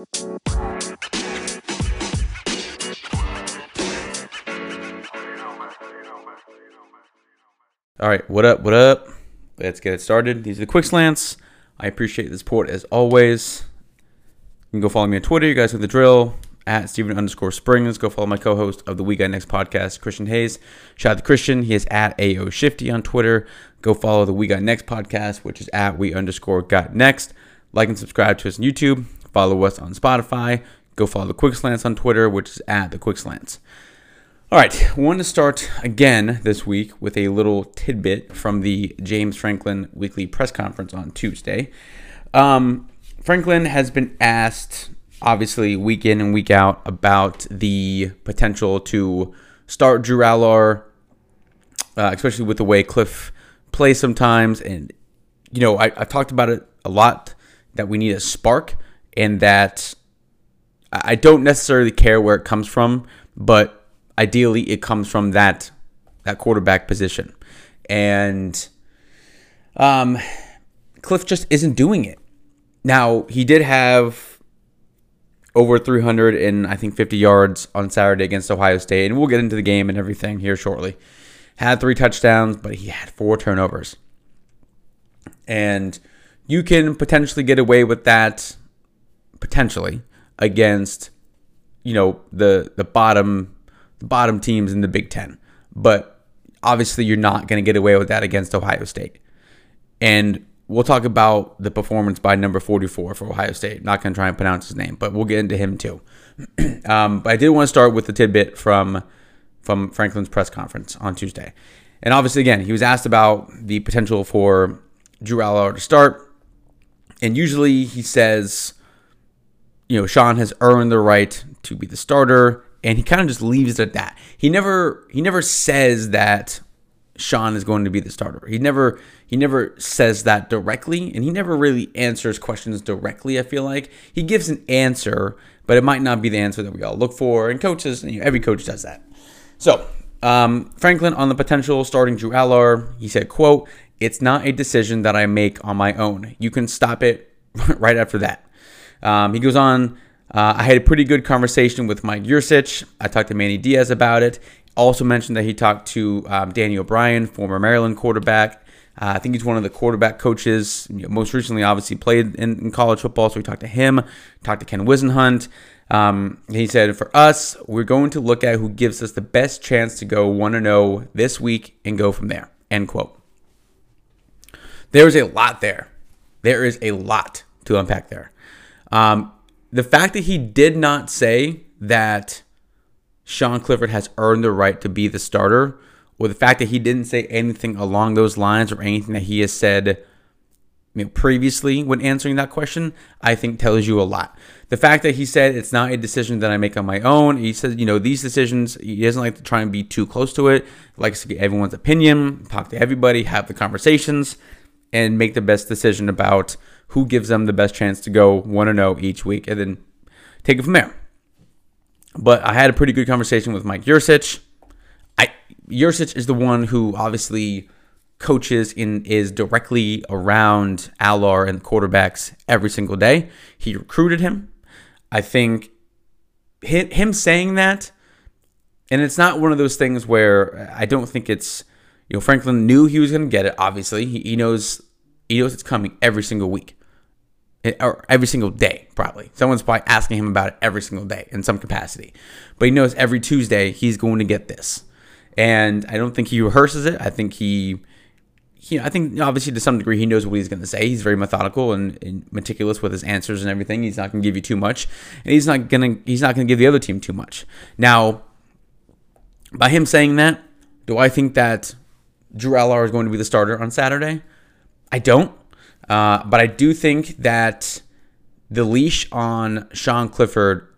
All right, what up? What up? Let's get it started. These are the quick slants. I appreciate the support as always. You can go follow me on Twitter. You guys know the drill at Stephen underscore Springs. Go follow my co-host of the We Got Next podcast, Christian Hayes. Shout out to Christian. He is at AO Shifty on Twitter. Go follow the We Got Next podcast, which is at We underscore Got Next. Like and subscribe to us on YouTube. Follow us on Spotify. Go follow the Quick Slants on Twitter, which is at the Quick Slants. All right, want to start again this week with a little tidbit from the James Franklin weekly press conference on Tuesday. Um, Franklin has been asked, obviously, week in and week out, about the potential to start Drew Allar, uh, especially with the way Cliff plays sometimes. And, you know, I, I've talked about it a lot that we need a spark and that I don't necessarily care where it comes from, but ideally it comes from that that quarterback position. And um, Cliff just isn't doing it. Now, he did have over 300 and I think 50 yards on Saturday against Ohio State, and we'll get into the game and everything here shortly. Had three touchdowns, but he had four turnovers. And you can potentially get away with that potentially against you know the the bottom the bottom teams in the Big Ten. But obviously, you're not going to get away with that against Ohio State. And we'll talk about the performance by number 44 for Ohio State. Not going to try and pronounce his name, but we'll get into him too. um, but I did want to start with the tidbit from from Franklin's press conference on Tuesday. And obviously, again, he was asked about the potential for Drew Allar to start. And usually he says, you know, Sean has earned the right to be the starter and he kind of just leaves it at that. He never he never says that Sean is going to be the starter. He never he never says that directly, and he never really answers questions directly. I feel like he gives an answer, but it might not be the answer that we all look for. And coaches, you know, every coach does that. So um, Franklin on the potential starting Drew Allar, he said, "quote It's not a decision that I make on my own. You can stop it right after that." Um, he goes on uh, I had a pretty good conversation with Mike Yurcich. I talked to Manny Diaz about it. Also mentioned that he talked to um, Danny O'Brien, former Maryland quarterback. Uh, I think he's one of the quarterback coaches. You know, most recently, obviously, played in, in, college football. So we talked to him, talked to Ken Whisenhunt. Um, he said, For us, we're going to look at who gives us the best chance to go 1 0 this week and go from there. End quote. There's a lot there. There is a lot to unpack there. Um, the fact that he did not say that Sean Clifford has earned the right to be the starter, or the fact that he didn't say anything along those lines or anything that he has said you know, previously when answering that question, I think tells you a lot. The fact that he said it's not a decision that I make on my own, he says, you know, these decisions, he doesn't like to try and be too close to it, likes to get everyone's opinion, talk to everybody, have the conversations, and make the best decision about who gives them the best chance to go 1 0 each week and then take it from there. But I had a pretty good conversation with Mike Yurcich. I Yurcich is the one who obviously coaches in is directly around Allar and quarterbacks every single day. He recruited him. I think him saying that, and it's not one of those things where I don't think it's you know Franklin knew he was going to get it. Obviously, he knows he knows it's coming every single week or every single day, probably. Someone's probably asking him about it every single day in some capacity. But he knows every Tuesday he's going to get this. And I don't think he rehearses it. I think he, he I think obviously to some degree he knows what he's going to say. He's very methodical and, and, meticulous with his answers and everything. He's not going to give you too much, and he's not going to he's not going to give the other team too much. Now, by him saying that, do I think that Drew Allar is going to be the starter on Saturday? I don't. Uh, but I do think that the leash on Sean Clifford,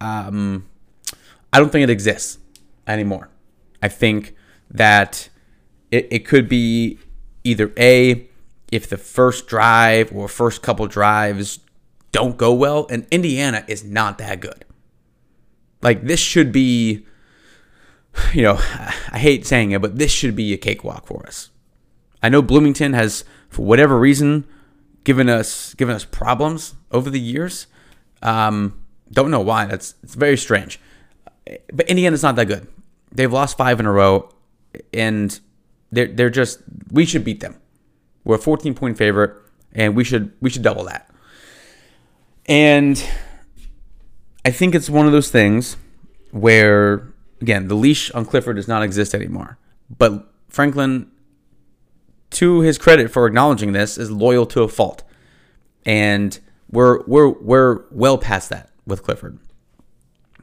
um, I don't think it exists anymore. I think that it, it could be either A, if the first drive or first couple drives don't go well, and Indiana is not that good. Like, this should be, you know, I hate saying it, but this should be a cakewalk for us. I know Bloomington has for whatever reason, given us given us problems over the years. Um, don't know why. That's it's very strange. But Indiana's not that good. They've lost five in a row, and they're they're just we should beat them. We're a 14 point favorite, and we should we should double that. And I think it's one of those things where again the leash on Clifford does not exist anymore. But Franklin, to his credit for acknowledging this, is loyal to a fault, and we're we're we're well past that with Clifford.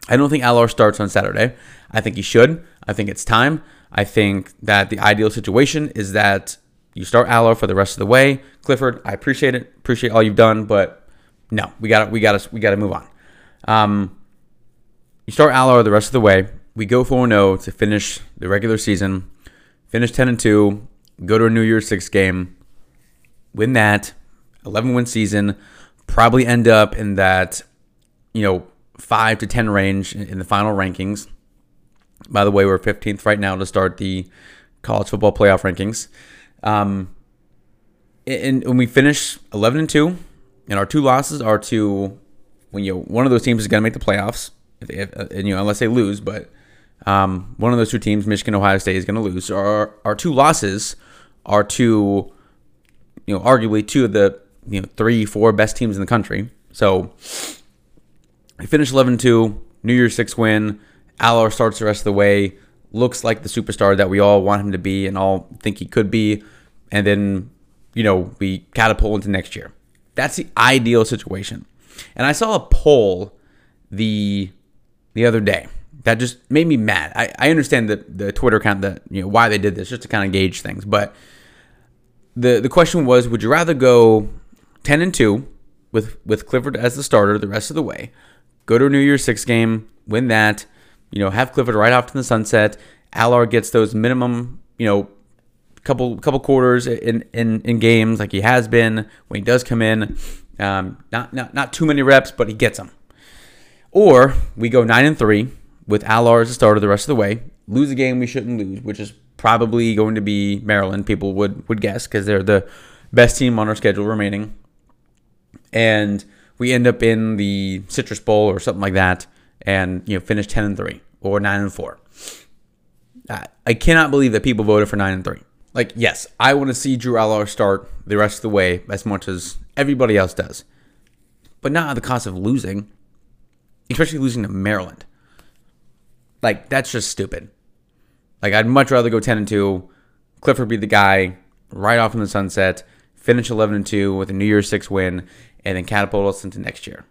I don't think Allar starts on Saturday. I think he should. I think it's time. I think that the ideal situation is that you start Allar for the rest of the way. Clifford, I appreciate it. Appreciate all you've done, but no, we got we got to we got to move on. Um, you start Allar the rest of the way. We go 4 0 to finish the regular season, finish 10 and 2, go to a New Year's Six game, win that, 11 win season, probably end up in that, you know, 5 to 10 range in the final rankings. By the way, we're 15th right now to start the college football playoff rankings. Um, and when we finish 11 and 2, and our two losses are to when you know, one of those teams is going to make the playoffs, if, if, and, you know, unless they lose, but um, one of those two teams, Michigan, Ohio State, is going to lose. Our our two losses are to, you know, arguably two of the you know three, four best teams in the country. So we finished 11-2, New Year's Six win. Allar starts the rest of the way. Looks like the superstar that we all want him to be and all think he could be. And then, you know, we catapult into next year. That's the ideal situation. And I saw a poll the the other day that just made me mad. I, I understand the, the Twitter account that you know why they did this, just to kind of gauge things. But the the question was, would you rather go ten and two with with Clifford as the starter the rest of the way, go to a New Year's Six game, win that, you know, have Clifford right off to the sunset. Allar gets those minimum, you know, couple couple quarters in, in, in games like he has been when he does come in. Um, not, not not too many reps, but he gets them. Or we go nine and three with Allar as a starter the rest of the way, lose a game we shouldn't lose, which is probably going to be Maryland. People would would guess because they're the best team on our schedule remaining, and we end up in the Citrus Bowl or something like that, and you know finish ten and three or nine and four. I cannot believe that people voted for nine and three. Like, yes, I want to see Drew Allar start the rest of the way as much as everybody else does, but not at the cost of losing, especially losing to Maryland. Like, that's just stupid. Like, I'd much rather go ten and two, Clifford be the guy right off in the sunset, finish eleven and two with a New Year's Six win, and then catapult us into next year.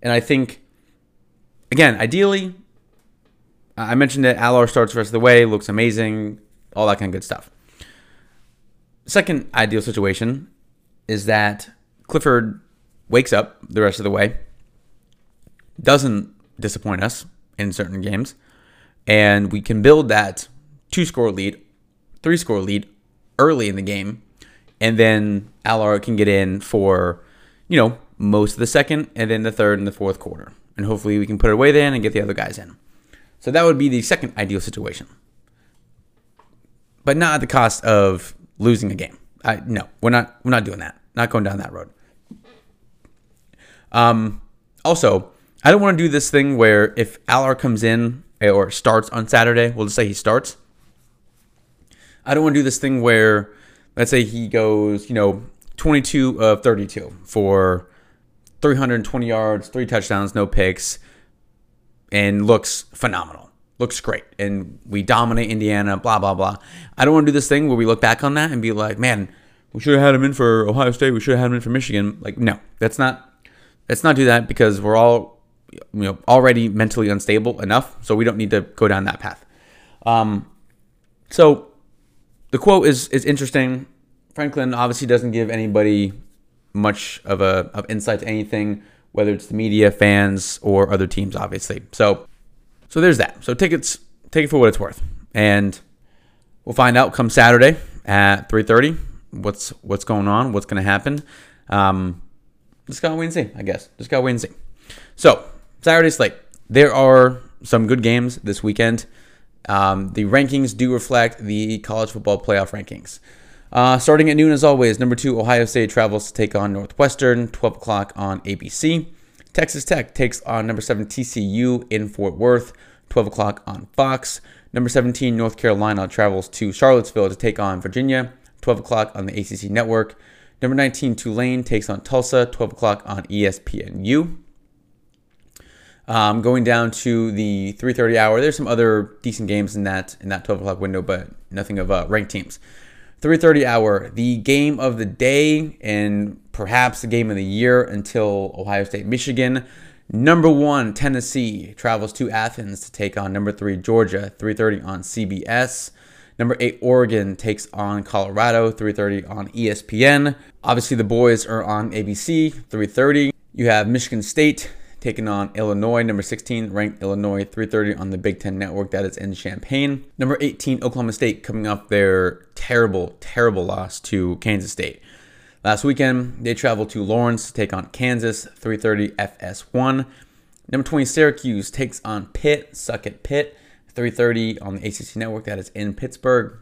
And I think, again, ideally, I mentioned that Allar starts the rest of the way, looks amazing, all that kind of good stuff. Second ideal situation is that Clifford wakes up the rest of the way, doesn't disappoint us in certain games, and we can build that two score lead, three score lead early in the game, and then Allar can get in for, you know, most of the second and then the third and the fourth quarter. And hopefully we can put it away then and get the other guys in. So that would be the second ideal situation. But not at the cost of losing a game. I no, we're not we're not doing that. Not going down that road. Um also, I don't want to do this thing where if Allar comes in eh, or starts on Saturday, we'll just say he starts. I don't want to do this thing where let's say he goes, you know, 22 of 32 for 320 yards, three touchdowns, no picks, and looks phenomenal. Looks great. And we dominate Indiana, blah, blah, blah. I don't want to do this thing where we look back on that and be like, man, we should have had him in for Ohio State. We should have had him in for Michigan. Like, no, that's not, let's not do that because we're all, you know, already mentally unstable enough. So we don't need to go down that path. Um, so the quote is, is interesting. Franklin obviously doesn't give anybody much of a of insight to anything, whether it's the media, fans, or other teams, obviously. So, so there's that. So tickets, take it for what it's worth, and we'll find out come Saturday at 3:30 what's what's going on, what's going to happen. Um, just gotta wait and see, I guess. Just gotta wait and see. So Saturday slate. There are some good games this weekend. Um, the rankings do reflect the college football playoff rankings. Uh, starting at noon, as always, number two, Ohio State travels to take on Northwestern, 12 o'clock on ABC. Texas Tech takes on number seven TCU in Fort Worth, 12 o'clock on Fox. Number 17 North Carolina travels to Charlottesville to take on Virginia, 12 o'clock on the ACC network. Number 19 Tulane takes on Tulsa, 12 o'clock on ESPNU. Um, going down to the 3:30 hour, there's some other decent games in that in that 12 o'clock window, but nothing of uh, ranked teams. 3:30 hour, the game of the day and perhaps the game of the year until Ohio State, Michigan. Number one, Tennessee travels to Athens to take on number three, Georgia. 3:30 on CBS. Number eight, Oregon takes on Colorado. 3:30 on ESPN. Obviously, the boys are on ABC. 3:30. You have Michigan State taking on Illinois, number 16 ranked Illinois, 3:30 on the Big Ten Network. That is in Champaign. Number 18 Oklahoma State coming off their terrible, terrible loss to Kansas State. Last weekend they traveled to Lawrence to take on Kansas, 3:30 FS1. Number 20 Syracuse takes on Pitt, suck at Pitt, 3:30 on the ACC Network. That is in Pittsburgh.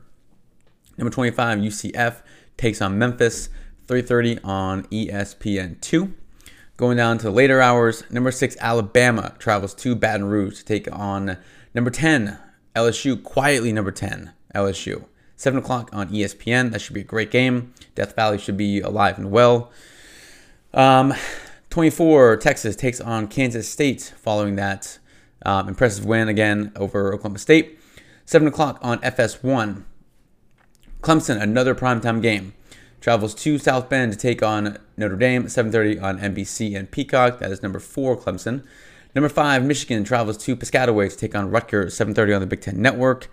Number 25 UCF takes on Memphis, 3:30 on ESPN2. Going down to later hours, number six, Alabama travels to Baton Rouge to take on number 10, LSU, quietly number 10, LSU. 7 o'clock on ESPN. That should be a great game. Death Valley should be alive and well. Um, 24, Texas takes on Kansas State following that um, impressive win again over Oklahoma State. 7 o'clock on FS1. Clemson, another primetime game travels to South Bend to take on Notre Dame 7:30 on NBC and Peacock. That is number four, Clemson. Number five, Michigan travels to Piscataway to take on Rutgers 7:30 on the Big Ten Network.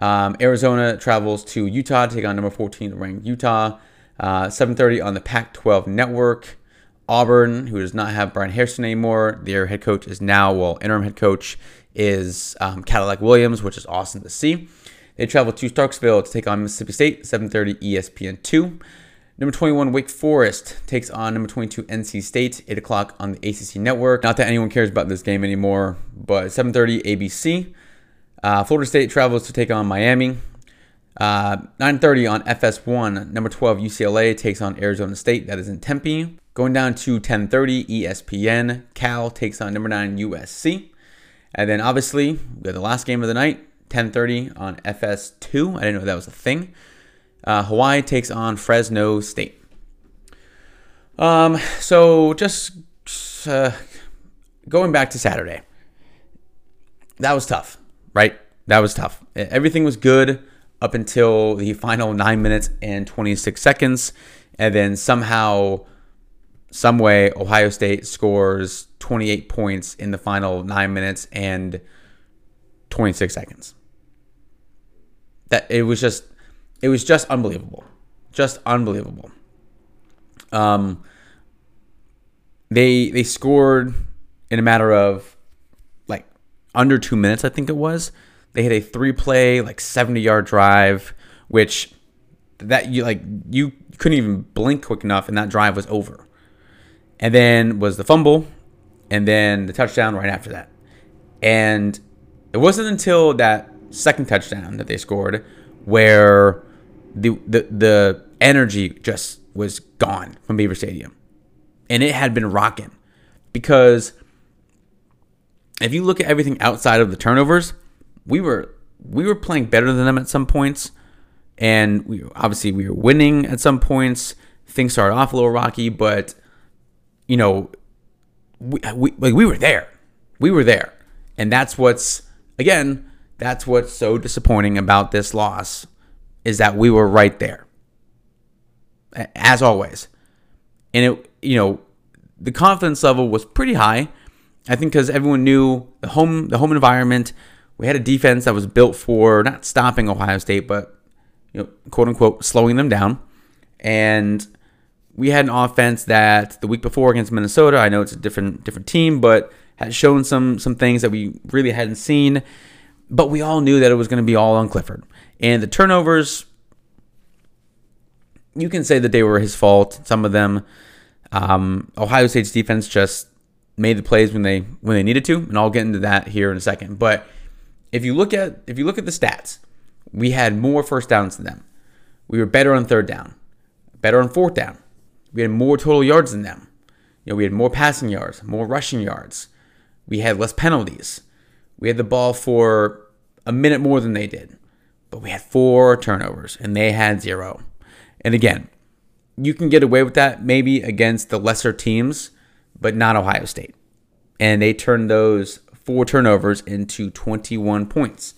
Um, Arizona travels to Utah to take on number 14 ranked Utah. Uh, 7:30 on the Pac-12 Network. Auburn, who does not have Bryan Harsin anymore, their head coach is now, well, interim head coach is um, Cadillac Williams, which is awesome to see. They travel to Starkville to take on Mississippi State, 7:30 ESPN2. Number 21, Wake Forest takes on number 22, NC State, 8 o'clock on the ACC Network. Not that anyone cares about this game anymore, but 7:30 ABC. Uh, Florida State travels to take on Miami. Uh, 9:30 on FS1. Number 12, UCLA takes on Arizona State. That is in Tempe. Going down to 10:30 ESPN. Cal takes on number 9 USC. And then obviously, we got the last game of the night. 10:30 on FS2. I didn't know that was a thing. Uh, Hawaii takes on Fresno State. Um, so just uh, going back to Saturday, that was tough, right? That was tough. Everything was good up until the final nine minutes and 26 seconds, and then somehow, some way, Ohio State scores 28 points in the final nine minutes and 26 seconds. That it was just it was just unbelievable. Just unbelievable. Um they they scored in a matter of like under 2 minutes I think it was. They had a three play like 70 yard drive which that you like you couldn't even blink quick enough and that drive was over. And then was the fumble and then the touchdown right after that. And it wasn't until that second touchdown that they scored where the the the energy just was gone from Beaver Stadium. And it had been rocking because if you look at everything outside of the turnovers, we were we were playing better than them at some points and we obviously we were winning at some points. Things started off a little rocky, but you know, we, we like we were there. We were there. And that's what's again, that's what's so disappointing about this loss is that we were right there. As always. And it you know, the confidence level was pretty high. I think cuz everyone knew the home the home environment, we had a defense that was built for not stopping Ohio State, but you know, quote unquote slowing them down. And we had an offense that the week before against Minnesota, I know it's a different different team, but had shown some some things that we really hadn't seen. But we all knew that it was going to be all on Clifford. And the turnovers, you can say that they were his fault. Some of them, um, Ohio State's defense just made the plays when they when they needed to, and I'll get into that here in a second. But if you look at if you look at the stats, we had more first downs than them. We were better on third down, better on fourth down. We had more total yards than them. You know, we had more passing yards, more rushing yards. We had less penalties. We had the ball for a minute more than they did. But we had four turnovers and they had zero. And again, you can get away with that maybe against the lesser teams, but not Ohio State. And they turned those four turnovers into 21 points.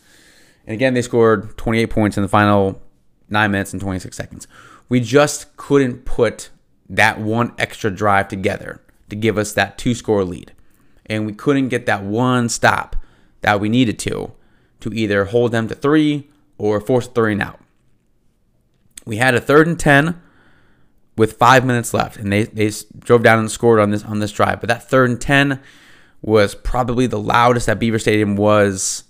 And again, they scored 28 points in the final nine minutes and 26 seconds. We just couldn't put that one extra drive together to give us that two score lead. And we couldn't get that one stop that we needed to to either hold them to three or force three and out. We had a third and 10 with five minutes left, and they, they drove down and scored on this on this drive. But that third and 10 was probably the loudest that Beaver Stadium was,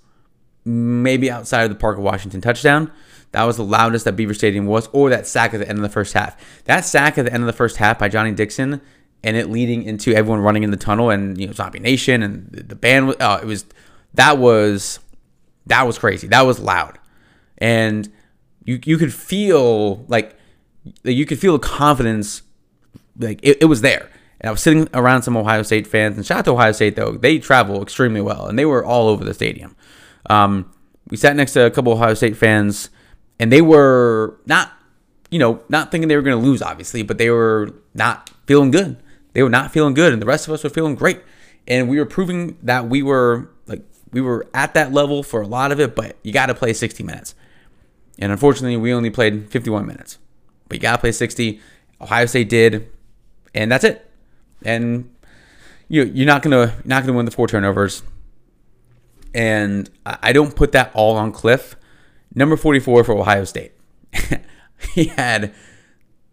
maybe outside of the Parker Washington touchdown. That was the loudest that Beaver Stadium was, or that sack at the end of the first half. That sack at the end of the first half by Johnny Dixon, and it leading into everyone running in the tunnel, and you know Zombie Nation, and the band. Oh, it was that was that was crazy. That was loud, and you you could feel like you could feel the confidence, like it, it was there. And I was sitting around some Ohio State fans, and shout out to Ohio State though they travel extremely well, and they were all over the stadium. Um, we sat next to a couple Ohio State fans, and they were not, you know, not thinking they were going to lose, obviously, but they were not feeling good. They were not feeling good, and the rest of us were feeling great. And we were proving that we were like we were at that level for a lot of it, but you got to play 60 minutes. And unfortunately, we only played 51 minutes. But you got to play 60. Ohio State did, and that's it. And you you're not gonna not gonna win the four turnovers. And I don't put that all on Cliff. Number 44 for Ohio State. he had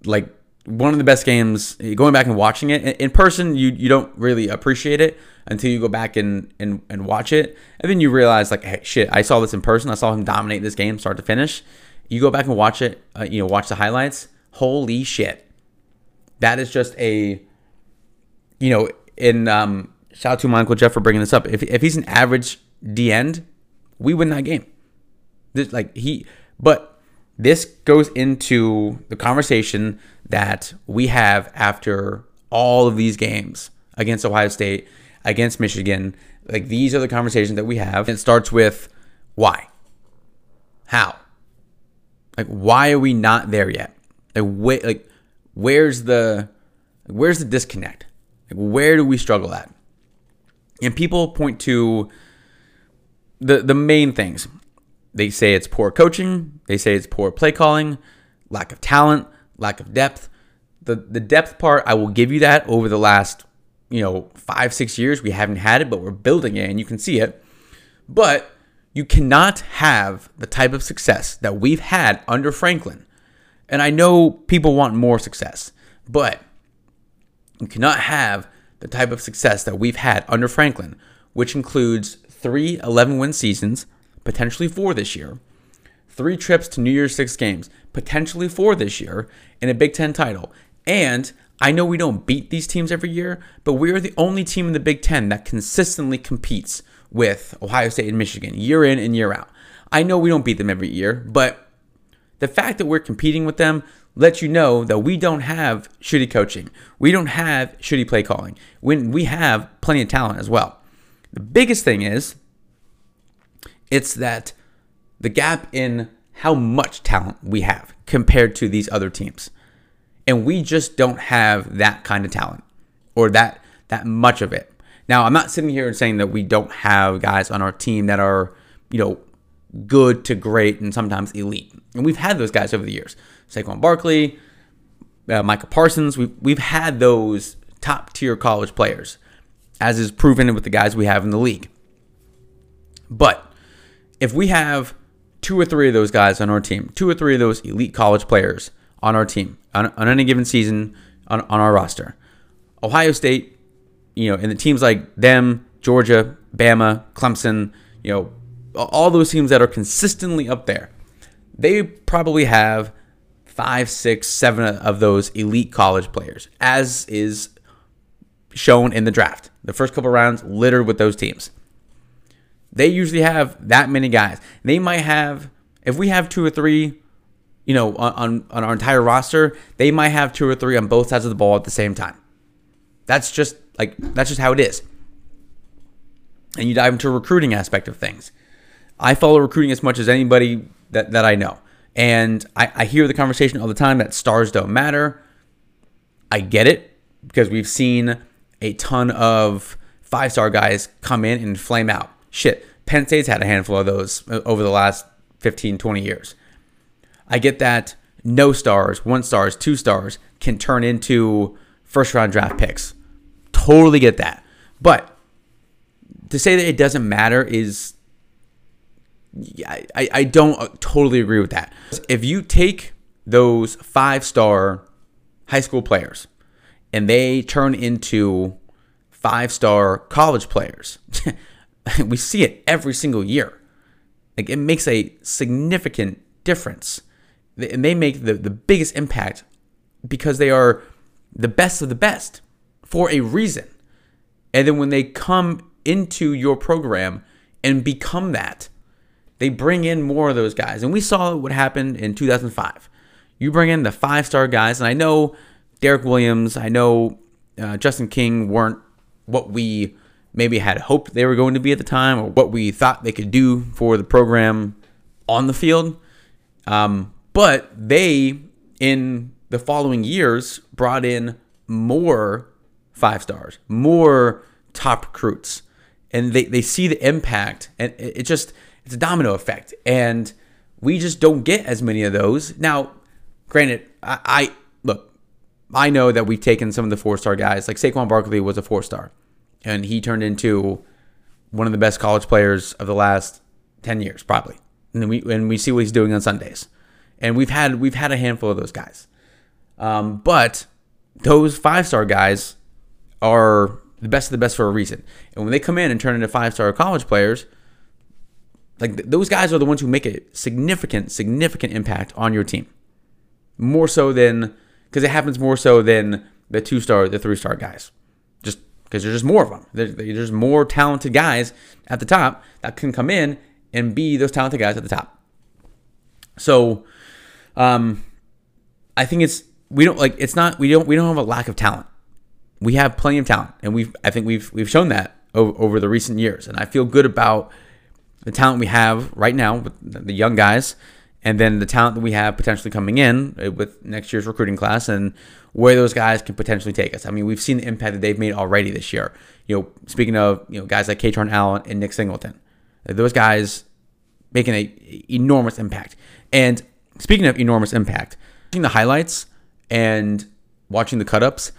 like one of the best games. Going back and watching it in person, you you don't really appreciate it until you go back and, and, and watch it. And then you realize, like, hey, shit, I saw this in person. I saw him dominate this game start to finish. You go back and watch it, uh, you know, watch the highlights. Holy shit. That is just a, you know, in, um, shout out to my uncle Jeff for bringing this up. If, if he's an average D end, we win that game. This, like, he, but this goes into the conversation that we have after all of these games against Ohio State against Michigan. Like these are the conversations that we have. It starts with why? How? Like why are we not there yet? Like wait like where's the where's the disconnect? Like where do we struggle at? And people point to the the main things. They say it's poor coaching, they say it's poor play calling, lack of talent, lack of depth. The the depth part I will give you that over the last you know, five, six years. We haven't had it, but we're building it and you can see it. But you cannot have the type of success that we've had under Franklin. And I know people want more success, but you cannot have the type of success that we've had under Franklin, which includes three 11 win seasons, potentially four this year, three trips to New Year's Six games, potentially four this year, and a Big Ten title, and I know we don't beat these teams every year, but we are the only team in the Big Ten that consistently competes with Ohio State and Michigan year in and year out. I know we don't beat them every year, but the fact that we're competing with them lets you know that we don't have shitty coaching. We don't have shitty play calling. When we have plenty of talent as well. The biggest thing is it's that the gap in how much talent we have compared to these other teams. And we just don't have that kind of talent or that that much of it. Now, I'm not sitting here and saying that we don't have guys on our team that are, you know, good to great and sometimes elite. And we've had those guys over the years. Saquon Barkley, uh, Micah Parsons, we've, we've had those top tier college players, as is proven with the guys we have in the league. But if we have two or three of those guys on our team, two or three of those elite college players on our team on, on any given season on, on our roster. Ohio State, you know, and the teams like them, Georgia, Bama, Clemson, you know, all those teams that are consistently up there, they probably have five, six, seven of those elite college players, as is shown in the draft. The first couple rounds littered with those teams. They usually have that many guys. They might have, if we have two or three you know, on, on our entire roster, they might have two or three on both sides of the ball at the same time. That's just like that's just how it is. And you dive into a recruiting aspect of things. I follow recruiting as much as anybody that, that I know. And I, I hear the conversation all the time that stars don't matter. I get it because we've seen a ton of five star guys come in and flame out. Shit, Penn State's had a handful of those uh, over the last 15, 20 years. I get that no stars, one stars, two stars can turn into first round draft picks. Totally get that. But to say that it doesn't matter is I, I don't totally agree with that. If you take those five star high school players and they turn into five star college players, we see it every single year. Like it makes a significant difference. And they make the, the biggest impact because they are the best of the best for a reason. And then when they come into your program and become that, they bring in more of those guys. And we saw what happened in 2005. You bring in the five star guys, and I know Derrick Williams, I know uh, Justin King weren't what we maybe had hoped they were going to be at the time or what we thought they could do for the program on the field. Um, but they, in the following years, brought in more five stars, more top recruits. And they, they see the impact, and it, it just it's a domino effect, and we just don't get as many of those. Now, granted, I, I look, I know that we've taken some of the four star guys, like Saquon Barkley was a four star, and he turned into one of the best college players of the last ten years, probably. And we and we see what he's doing on Sundays, and we've had we've had a handful of those guys, um, but those five star guys are the best of the best for a reason. And when they come in and turn into five star college players, like th- those guys are the ones who make a significant, significant impact on your team. More so than because it happens more so than the two star, the three star guys. Because there's just more of them. There's, there's more talented guys at the top that can come in and be those talented guys at the top. So, um, I think it's we don't like it's not we don't we don't have a lack of talent. We have plenty of talent, and we've I think we've we've shown that over, over the recent years, and I feel good about the talent we have right now with the young guys, and then the talent that we have potentially coming in uh, with next year's recruiting class, and where those guys can potentially take us. I mean, we've seen the impact that they've made already this year. You know, speaking of you know guys like Kaytron Allen and Nick Singleton, those guys making a enormous impact. And speaking of enormous impact, seeing the highlights and watching the cut ups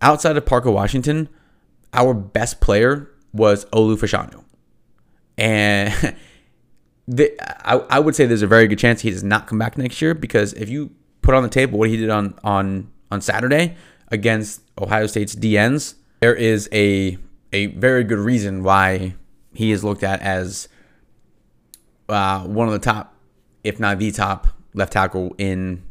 outside of Parker Washington, our best player was Olu Fashanu and the, I, I would say there's a very good chance he does not come back next year because if you put on the table what he did on on on Saturday against Ohio State's DNs, there is a a very good reason why he is looked at as uh, one of the top, if not the top, left tackle in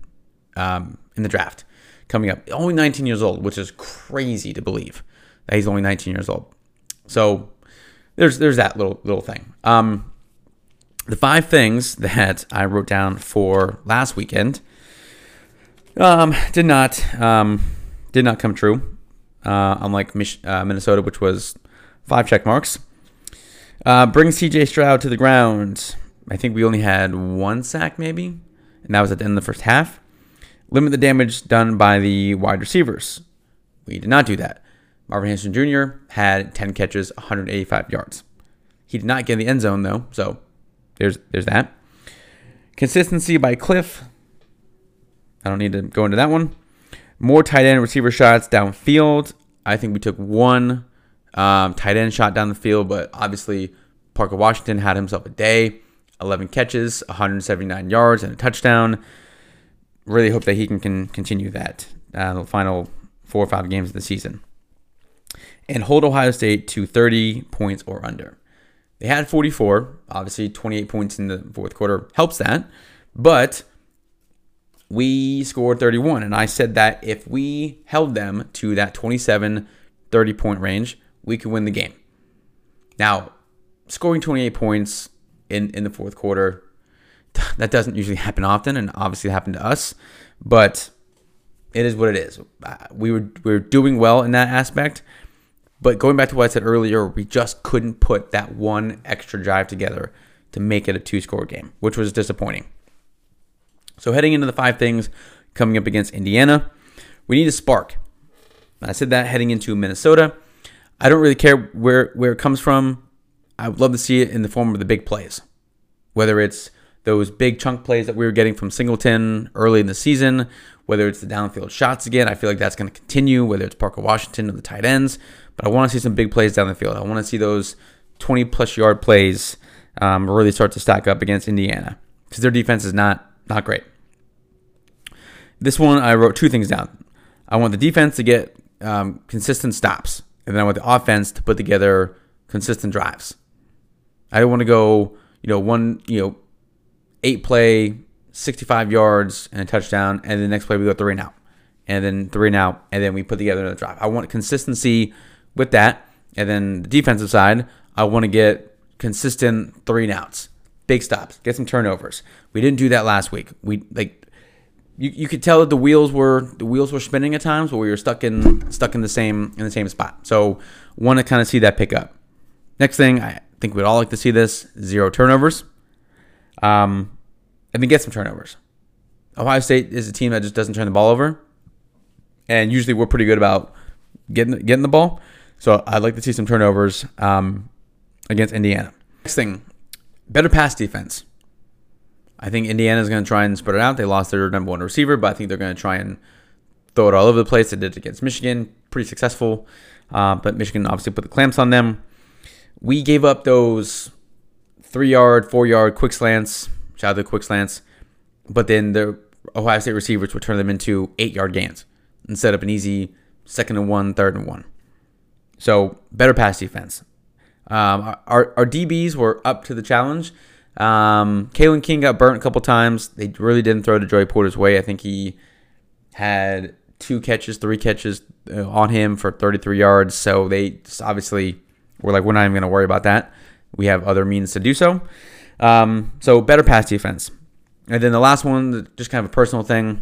um, in the draft coming up. Only 19 years old, which is crazy to believe that he's only 19 years old. So there's there's that little little thing. Um, the five things that I wrote down for last weekend um, did not um, did not come true. Uh, unlike Mich- uh, Minnesota, which was five check marks. Uh, bring CJ Stroud to the ground. I think we only had one sack, maybe, and that was at the end of the first half. Limit the damage done by the wide receivers. We did not do that. Marvin Harrison Jr. had 10 catches, 185 yards. He did not get in the end zone though, so there's there's that. Consistency by Cliff. I don't need to go into that one. More tight end receiver shots downfield. I think we took one um, tight end shot down the field, but obviously Parker Washington had himself a day. 11 catches, 179 yards, and a touchdown. Really hope that he can, can continue that uh, the final four or five games of the season and hold Ohio State to 30 points or under. They had 44, obviously 28 points in the fourth quarter helps that, but we scored 31 and I said that if we held them to that 27 30 point range, we could win the game. Now, scoring 28 points in in the fourth quarter that doesn't usually happen often and obviously it happened to us, but it is what it is. Uh, We were we were doing well in that aspect, but going back to what I said earlier, we just couldn't put that one extra drive together to make it a two score game, which was disappointing. So heading into the five things coming up against Indiana, we need a spark. I said that heading into Minnesota. I don't really care where where it comes from. I would love to see it in the form of the big plays, whether it's those big chunk plays that we were getting from Singleton early in the season, whether it's the downfield shots again. I feel like that's going to continue, whether it's Parker Washington or the tight ends. But I want to see some big plays down the field. I want to see those 20 plus yard plays um, really start to stack up against Indiana because their defense is not not great. This one, I wrote two things down. I want the defense to get um, consistent stops, and then I want the offense to put together consistent drives. I don't want to go, you know, one, you know, eight play, 65 yards and a touchdown, and the next play we go three and out, and then three and out, and then we put together another drive. I want consistency with that, and then the defensive side, I want to get consistent three and outs, big stops, get some turnovers. We didn't do that last week. We like you, you could tell that the wheels were the wheels were spinning at times, but we were stuck in stuck in the same in the same spot. So want to kind of see that pick up. Next thing, I think we'd all like to see this zero turnovers. Um, and then get some turnovers. Ohio State is a team that just doesn't turn the ball over, and usually we're pretty good about getting getting the ball. So I'd like to see some turnovers um, against Indiana. Next thing, better pass defense. I think Indiana's going to try and spread it out. They lost their number one receiver, but I think they're going to try and throw it all over the place. They did against Michigan, pretty successful. Uh, but Michigan obviously put the clamps on them. We gave up those three yard, four yard quick slants. Shout out to quick slants. But then the Ohio State receivers would turn them into eight yard gains and set up an easy second and one, third and one. So better pass defense. Um, our, our DBs were up to the challenge. Um, Kalen King got burnt a couple times. They really didn't throw to Joey Porter's way. I think he had two catches, three catches uh, on him for 33 yards. So they obviously were like, we're not even going to worry about that. We have other means to do so. Um, so better pass defense. And then the last one, just kind of a personal thing.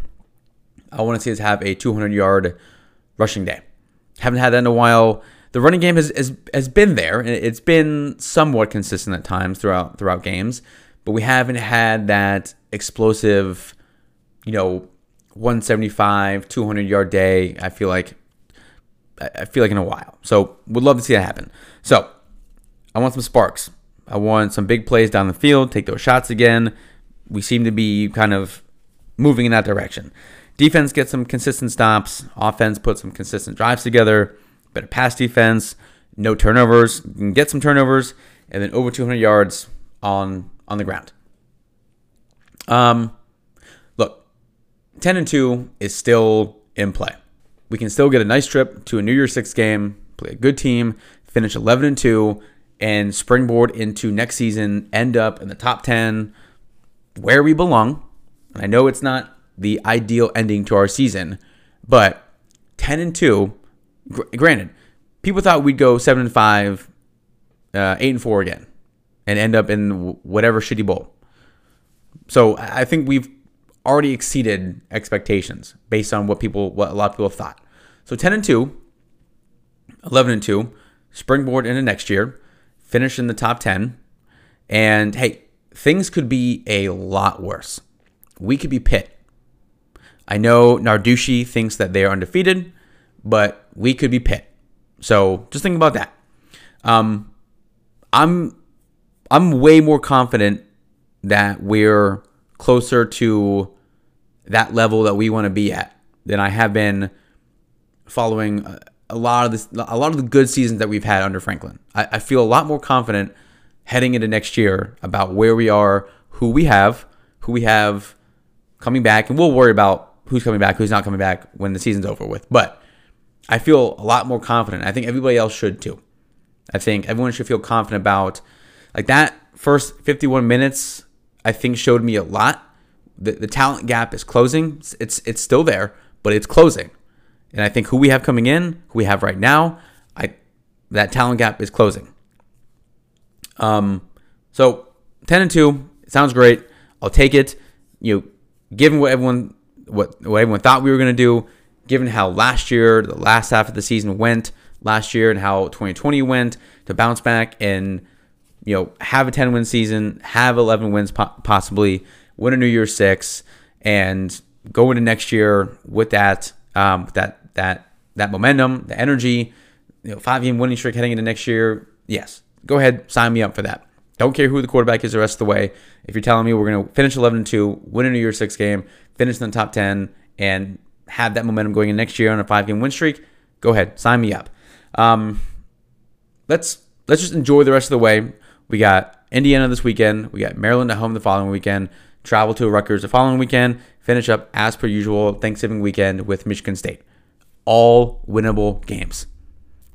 I want to see us have a 200 yard rushing day. Haven't had that in a while. The running game has, has, has been there, it's been somewhat consistent at times throughout throughout games, but we haven't had that explosive, you know, 175, 200 yard day. I feel like I feel like in a while. So would love to see that happen. So I want some sparks. I want some big plays down the field, take those shots again. We seem to be kind of moving in that direction. Defense gets some consistent stops. Offense puts some consistent drives together. Better pass defense. No turnovers. Can get some turnovers, and then over 200 yards on on the ground. Um, look, 10 and 2 is still in play. We can still get a nice trip to a New Year's Six game, play a good team, finish 11 and 2, and springboard into next season, end up in the top 10 where we belong. And I know it's not the ideal ending to our season, but 10 and 2, gr- granted, people thought we'd go 7 and 5, uh, 8 and 4 again, and end up in whatever shitty bowl. So I think we've already exceeded expectations based on what people, what a lot of people have thought. So 10 and 2, 11 and 2, springboard into next year, finish in the top 10. And hey, things could be a lot worse. We could be Pitt. I know Narducci thinks that they are undefeated, but we could be Pitt. So just think about that. Um, I'm I'm way more confident that we're closer to that level that we want to be at than I have been following a, lot of this, a lot of the good seasons that we've had under Franklin. I, I feel a lot more confident heading into next year about where we are, who we have, who we have coming back, and we'll worry about who's coming back, who's not coming back when the season's over with. But I feel a lot more confident. I think everybody else should too. I think everyone should feel confident about like that first 51 minutes. I think showed me a lot. The, the talent gap is closing. It's it's still there, but it's closing. And I think who we have coming in, who we have right now, I that talent gap is closing. Um, so 10 and 2 sounds great. I'll take it. You know, given what everyone what what everyone thought we were going to do, given how last year, the last half of the season went last year, and how 2020 went, to bounce back and you know have a 10 win season, have 11 wins po- possibly, win a New Year's Six, and go into next year with that um, that that that momentum, the energy, you know, five game winning streak heading into next year. Yes, go ahead, sign me up for that. Don't care who the quarterback is the rest of the way. If you're telling me we're going to finish 11 and 2, win a New Year's Six game, finish in the top 10, and have that momentum going in next year on a five game win streak, go ahead, sign me up. Um, let's let's just enjoy the rest of the way. We got Indiana this weekend. We got Maryland at home the following weekend. Travel to Rutgers the following weekend. Finish up as per usual Thanksgiving weekend with Michigan State. All winnable games.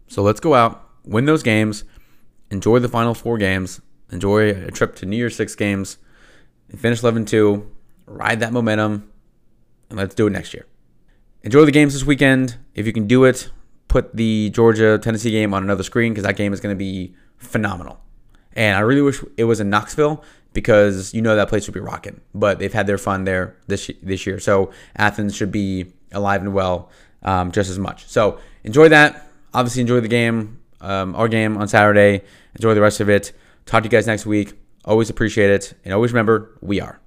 So let's go out, win those games, enjoy the final four games, enjoy a trip to New Year's Six games, and finish 11 2, ride that momentum, and let's do it next year. Enjoy the games this weekend. If you can do it, put the Georgia Tennessee game on another screen because that game is going to be phenomenal. And I really wish it was in Knoxville because you know that place would be rocking. But they've had their fun there this this year, so Athens should be alive and well um, just as much. So enjoy that. Obviously, enjoy the game, um, our game on Saturday. Enjoy the rest of it. Talk to you guys next week. Always appreciate it, and always remember we are.